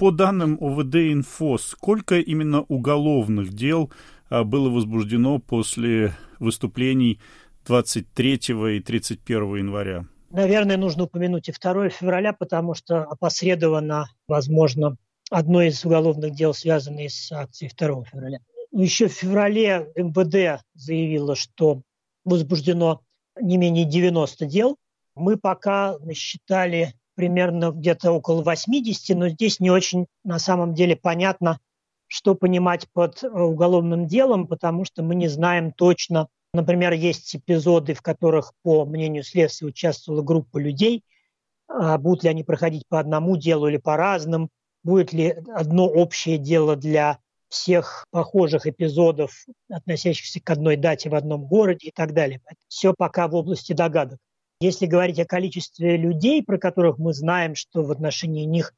по данным ОВД-инфо, сколько именно уголовных дел а, было возбуждено после выступлений 23 и 31 января? Наверное, нужно упомянуть и 2 февраля, потому что опосредованно, возможно, одно из уголовных дел, связанное с акцией 2 февраля. Еще в феврале МВД заявило, что возбуждено не менее 90 дел. Мы пока насчитали примерно где-то около 80, но здесь не очень на самом деле понятно, что понимать под уголовным делом, потому что мы не знаем точно, Например, есть эпизоды, в которых, по мнению следствия, участвовала группа людей. А будут ли они проходить по одному делу или по разным? Будет ли одно общее дело для всех похожих эпизодов, относящихся к одной дате в одном городе и так далее. все пока в области догадок. Если говорить о количестве людей, про которых мы знаем, что в отношении них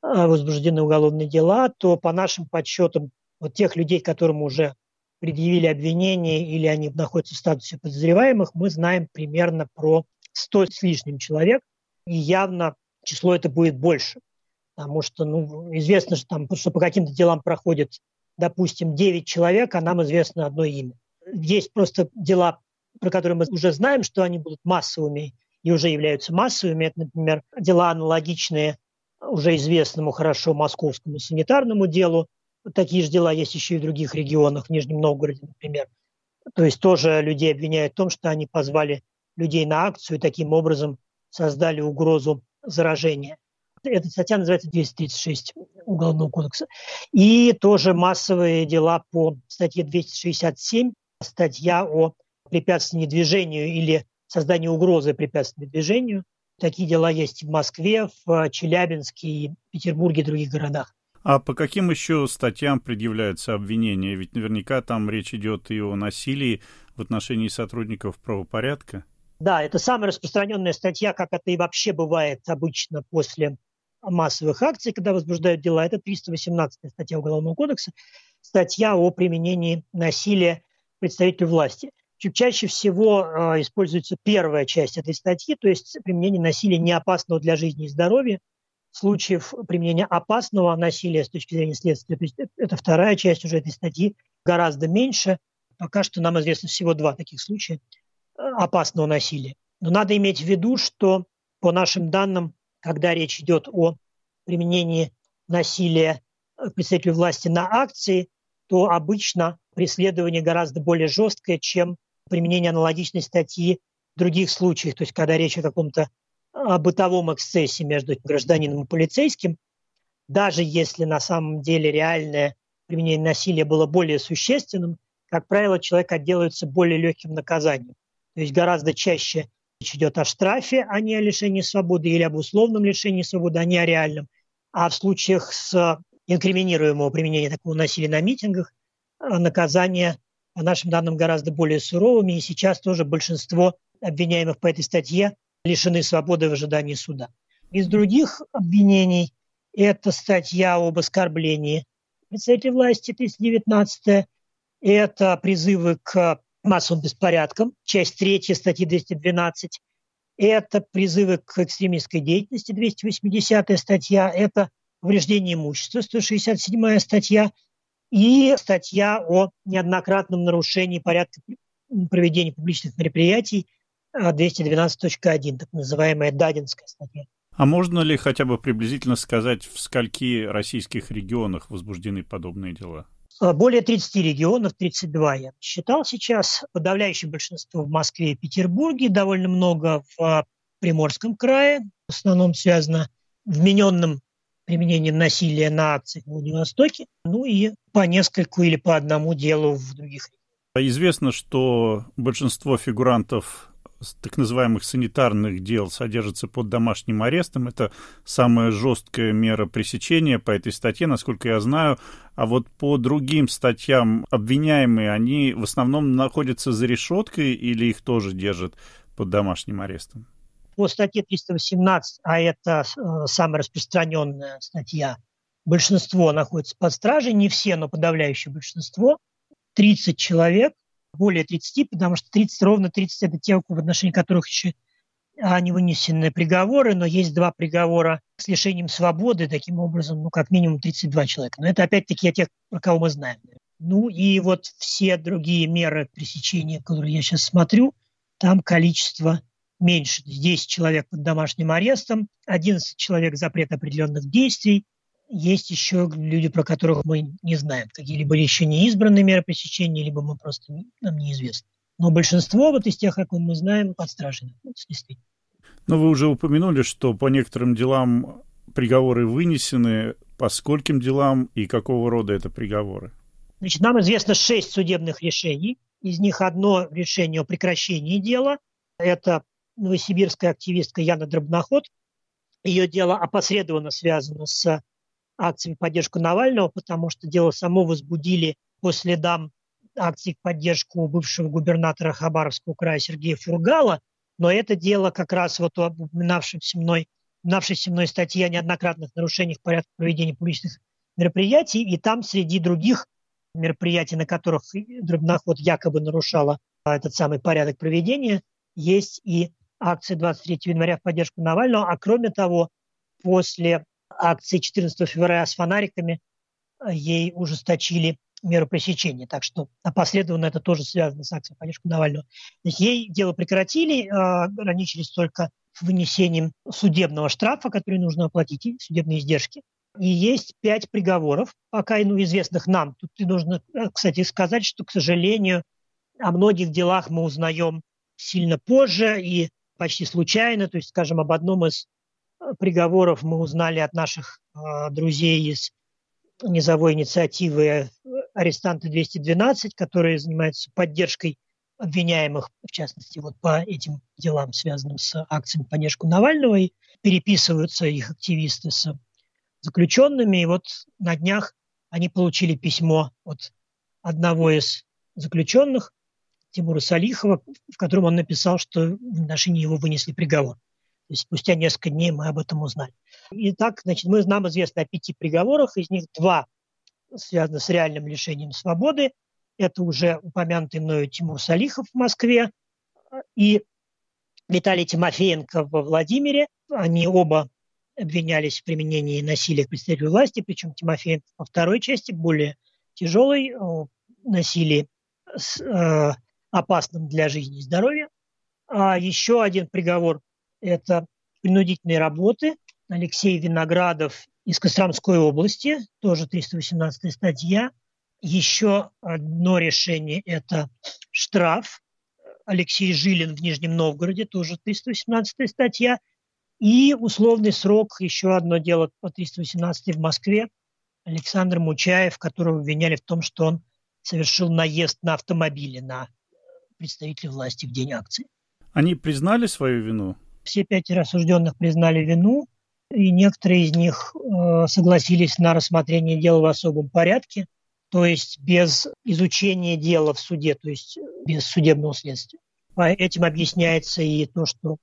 а, возбуждены уголовные дела, то по нашим подсчетам вот тех людей, которым уже предъявили обвинение или они находятся в статусе подозреваемых, мы знаем примерно про 100 с лишним человек, и явно число это будет больше. Потому что ну, известно, что, там, что по каким-то делам проходит, допустим, 9 человек, а нам известно одно имя. Есть просто дела, про которые мы уже знаем, что они будут массовыми и уже являются массовыми. Это, например, дела аналогичные уже известному хорошо московскому санитарному делу, Такие же дела есть еще и в других регионах, в Нижнем Новгороде, например. То есть тоже людей обвиняют в том, что они позвали людей на акцию и таким образом создали угрозу заражения. Эта статья называется 236 Уголовного кодекса. И тоже массовые дела по статье 267, статья о препятствовании движению или создании угрозы препятствия движению. Такие дела есть в Москве, в Челябинске, Петербурге и других городах. А по каким еще статьям предъявляются обвинения? Ведь наверняка там речь идет и о насилии в отношении сотрудников правопорядка. Да, это самая распространенная статья, как это и вообще бывает обычно после массовых акций, когда возбуждают дела. Это 318 статья Уголовного кодекса, статья о применении насилия представителю власти. Чуть чаще всего э, используется первая часть этой статьи, то есть применение насилия не опасного для жизни и здоровья, случаев применения опасного насилия с точки зрения следствия. То есть это вторая часть уже этой статьи, гораздо меньше. Пока что нам известно всего два таких случая э, опасного насилия. Но надо иметь в виду, что по нашим данным, когда речь идет о применении насилия э, представителей власти на акции, то обычно преследование гораздо более жесткое, чем применение аналогичной статьи в других случаях. То есть когда речь о каком-то о бытовом эксцессе между гражданином и полицейским, даже если на самом деле реальное применение насилия было более существенным, как правило, человек отделывается более легким наказанием. То есть гораздо чаще речь идет о штрафе, а не о лишении свободы, или об условном лишении свободы, а не о реальном. А в случаях с инкриминируемого применения такого насилия на митингах э, наказание, нашим данным, гораздо более суровыми. И сейчас тоже большинство обвиняемых по этой статье лишены свободы в ожидании суда. Из других обвинений это статья об оскорблении представителей власти 319 это призывы к массовым беспорядкам, часть 3 статьи 212, это призывы к экстремистской деятельности, 280 статья, это повреждение имущества, 167 статья, и статья о неоднократном нарушении порядка проведения публичных мероприятий 212.1, так называемая Дадинская статья. А можно ли хотя бы приблизительно сказать, в скольки российских регионах возбуждены подобные дела? А, более 30 регионов, 32 я считал сейчас. Подавляющее большинство в Москве и Петербурге, довольно много в а, Приморском крае. В основном связано вмененным применением насилия на акциях в Владивостоке. Ну и по нескольку или по одному делу в других. Известно, что большинство фигурантов так называемых санитарных дел содержится под домашним арестом. Это самая жесткая мера пресечения по этой статье, насколько я знаю. А вот по другим статьям обвиняемые, они в основном находятся за решеткой или их тоже держат под домашним арестом? По статье 318, а это э, самая распространенная статья, большинство находится под стражей, не все, но подавляющее большинство, 30 человек более 30, потому что 30, ровно 30 – это те, в отношении которых еще не вынесены приговоры, но есть два приговора с лишением свободы, таким образом, ну, как минимум 32 человека. Но это опять-таки о тех, про кого мы знаем. Ну и вот все другие меры пресечения, которые я сейчас смотрю, там количество меньше. 10 человек под домашним арестом, 11 человек запрет определенных действий. Есть еще люди, про которых мы не знаем. Какие-либо еще не избранные меры пресечения, либо мы просто нам неизвестны. Но большинство вот из тех, как мы знаем, под стражей действительно. Но вы уже упомянули, что по некоторым делам приговоры вынесены. По скольким делам и какого рода это приговоры? Значит, нам известно шесть судебных решений. Из них одно решение о прекращении дела. Это новосибирская активистка Яна Дробноход. Ее дело опосредованно связано с акциями поддержку Навального, потому что дело само возбудили по следам акций в поддержку бывшего губернатора Хабаровского края Сергея Фургала. Но это дело как раз вот упоминавшемся мной, упоминавшейся мной статье о неоднократных нарушениях порядка проведения публичных мероприятий. И там среди других мероприятий, на которых Дробноход якобы нарушала этот самый порядок проведения, есть и акции 23 января в поддержку Навального. А кроме того, после акции 14 февраля с фонариками э, ей ужесточили меру пресечения. Так что опосредованно это тоже связано с акцией в поддержку Навального. Ей дело прекратили, э, ограничились только вынесением судебного штрафа, который нужно оплатить, и судебные издержки. И есть пять приговоров, пока ну, известных нам. Тут нужно, э, кстати, сказать, что, к сожалению, о многих делах мы узнаем сильно позже и почти случайно. То есть, скажем, об одном из э, приговоров мы узнали от наших э, друзей из низовой инициативы э, «Арестанты 212», которые занимаются поддержкой обвиняемых, в частности, вот по этим делам, связанным с акциями поддержку Навального, и переписываются их активисты с заключенными. И вот на днях они получили письмо от одного из заключенных, Тимура Салихова, в котором он написал, что в отношении его вынесли приговор. То есть спустя несколько дней мы об этом узнали. Итак, значит, мы, нам известно о пяти приговорах, из них два связаны с реальным лишением свободы. Это уже упомянутый мною Тимур Салихов в Москве и Виталий Тимофеенко во Владимире. Они оба обвинялись в применении насилия к представителю власти, причем Тимофеенко во второй части, более тяжелой, насилие с, э, опасным для жизни и здоровья. А еще один приговор – это принудительные работы. Алексей Виноградов из Костромской области, тоже 318 статья. Еще одно решение – это штраф. Алексей Жилин в Нижнем Новгороде, тоже 318 статья. И условный срок, еще одно дело по 318 в Москве. Александр Мучаев, которого обвиняли в том, что он совершил наезд на автомобиле на представители власти в день акции. Они признали свою вину? Все пятеро осужденных признали вину, и некоторые из них э, согласились на рассмотрение дела в особом порядке, то есть без изучения дела в суде, то есть без судебного следствия. По этим объясняется и то, что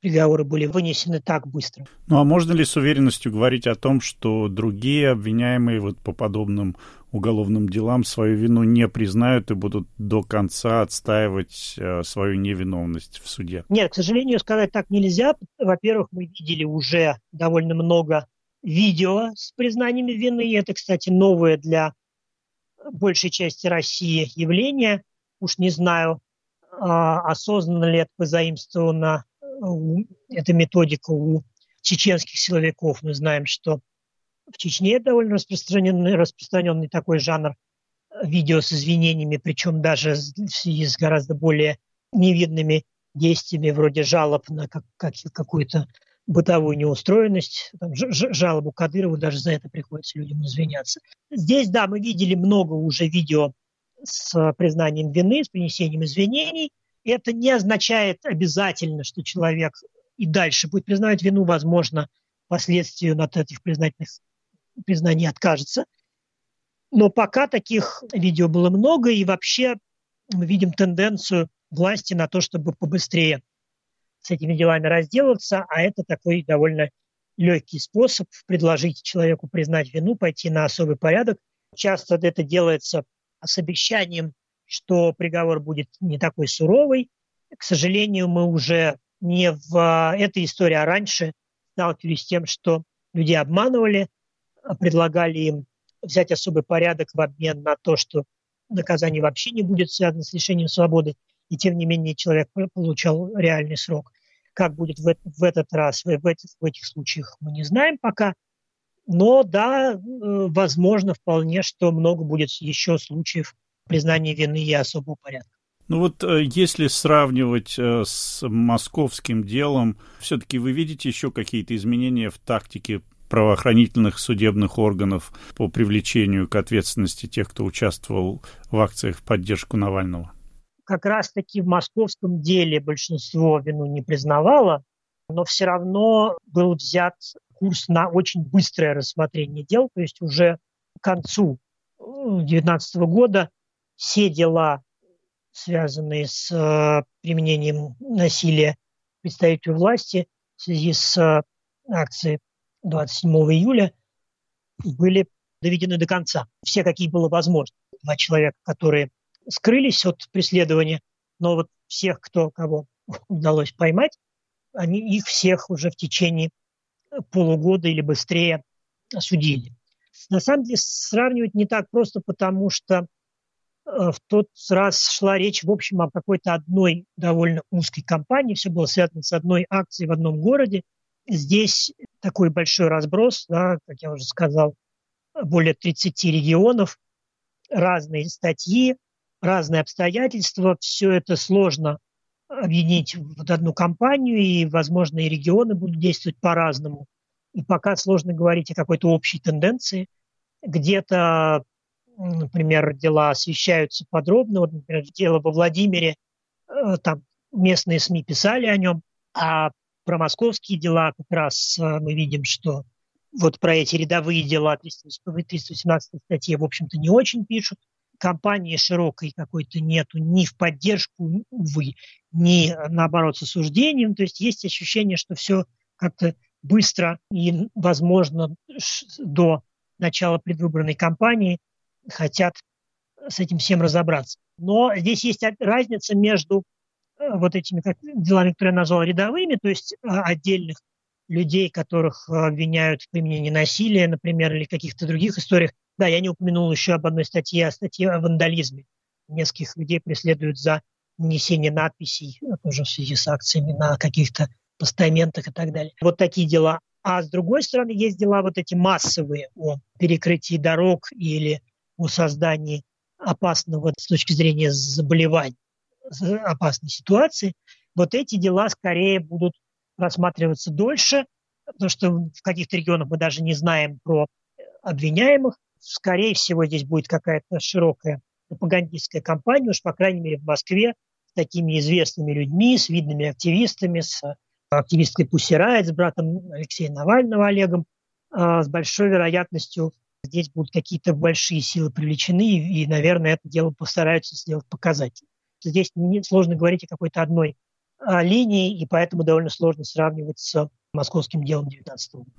приговоры были вынесены так быстро. Ну а можно ли с уверенностью говорить о том, что другие обвиняемые вот по подобным уголовным делам свою вину не признают и будут до конца отстаивать э, свою невиновность в суде? Нет, к сожалению, сказать так нельзя. Во-первых, мы видели уже довольно много видео с признаниями вины. Это, кстати, новое для большей части России явление. Уж не знаю, а, осознанно ли это позаимствовано эта методика у чеченских силовиков. Мы знаем, что в Чечне довольно распространенный, распространенный такой жанр видео с извинениями, причем даже связи с гораздо более невидными действиями, вроде жалоб на как, как, какую-то бытовую неустроенность, там, жалобу Кадырову, даже за это приходится людям извиняться. Здесь, да, мы видели много уже видео с признанием вины, с принесением извинений. Это не означает обязательно, что человек и дальше будет признавать вину, возможно, последствия от этих признательных признаний откажется. Но пока таких видео было много, и вообще мы видим тенденцию власти на то, чтобы побыстрее с этими делами разделаться, а это такой довольно легкий способ предложить человеку признать вину, пойти на особый порядок. Часто это делается с обещанием, что приговор будет не такой суровый. К сожалению, мы уже не в а, этой истории, а раньше сталкивались с тем, что людей обманывали, а предлагали им взять особый порядок в обмен на то, что наказание вообще не будет связано с лишением свободы, и тем не менее человек получал реальный срок. Как будет в, в этот раз, в, этих, в этих случаях, мы не знаем пока. Но да, э, возможно вполне, что много будет еще случаев признания вины и особого порядка. Ну вот э, если сравнивать э, с московским делом, все-таки вы видите еще какие-то изменения в тактике правоохранительных судебных органов по привлечению к ответственности тех, кто участвовал в акциях в поддержку Навального? Как раз-таки в московском деле большинство вину не признавало, но все равно был взят курс на очень быстрое рассмотрение дел, то есть уже к концу 2019 года все дела связанные с э, применением насилия представителю власти в связи с э, акцией 27 июля были доведены до конца. Все, какие было возможно. Два человека, которые скрылись от преследования, но вот всех, кто, кого удалось поймать, они их всех уже в течение полугода или быстрее осудили. На самом деле сравнивать не так просто, потому что в тот раз шла речь, в общем, о какой-то одной довольно узкой компании. Все было связано с одной акцией в одном городе. Здесь такой большой разброс, да, как я уже сказал, более 30 регионов, разные статьи, разные обстоятельства. Все это сложно объединить в одну компанию, и, возможно, и регионы будут действовать по-разному. И пока сложно говорить о какой-то общей тенденции. Где-то например, дела освещаются подробно. Вот, например, дело во Владимире, э, там местные СМИ писали о нем, а про московские дела как раз э, мы видим, что вот про эти рядовые дела 318 статье, в общем-то, не очень пишут. Компании широкой какой-то нету ни в поддержку, увы, ни, наоборот, с осуждением. То есть есть ощущение, что все как-то быстро и, возможно, до начала предвыборной кампании хотят с этим всем разобраться. Но здесь есть разница между э, вот этими делами, которые я назвал рядовыми, то есть а, отдельных людей, которых обвиняют в применении насилия, например, или каких-то других историях. Да, я не упомянул еще об одной статье, о статье о вандализме. Нескольких людей преследуют за нанесение надписей, ну, тоже в связи с акциями на каких-то постаментах и так далее. Вот такие дела. А с другой стороны, есть дела вот эти массовые о перекрытии дорог или о создании опасного с точки зрения заболеваний, опасной ситуации, вот эти дела скорее будут рассматриваться дольше, потому что в каких-то регионах мы даже не знаем про обвиняемых. Скорее всего, здесь будет какая-то широкая пропагандистская кампания, уж по крайней мере в Москве, с такими известными людьми, с видными активистами, с активисткой Пусси Райт, с братом Алексея Навального Олегом, а, с большой вероятностью здесь будут какие-то большие силы привлечены, и, наверное, это дело постараются сделать показательным. Здесь не, сложно говорить о какой-то одной а, линии, и поэтому довольно сложно сравнивать с московским делом 19 года.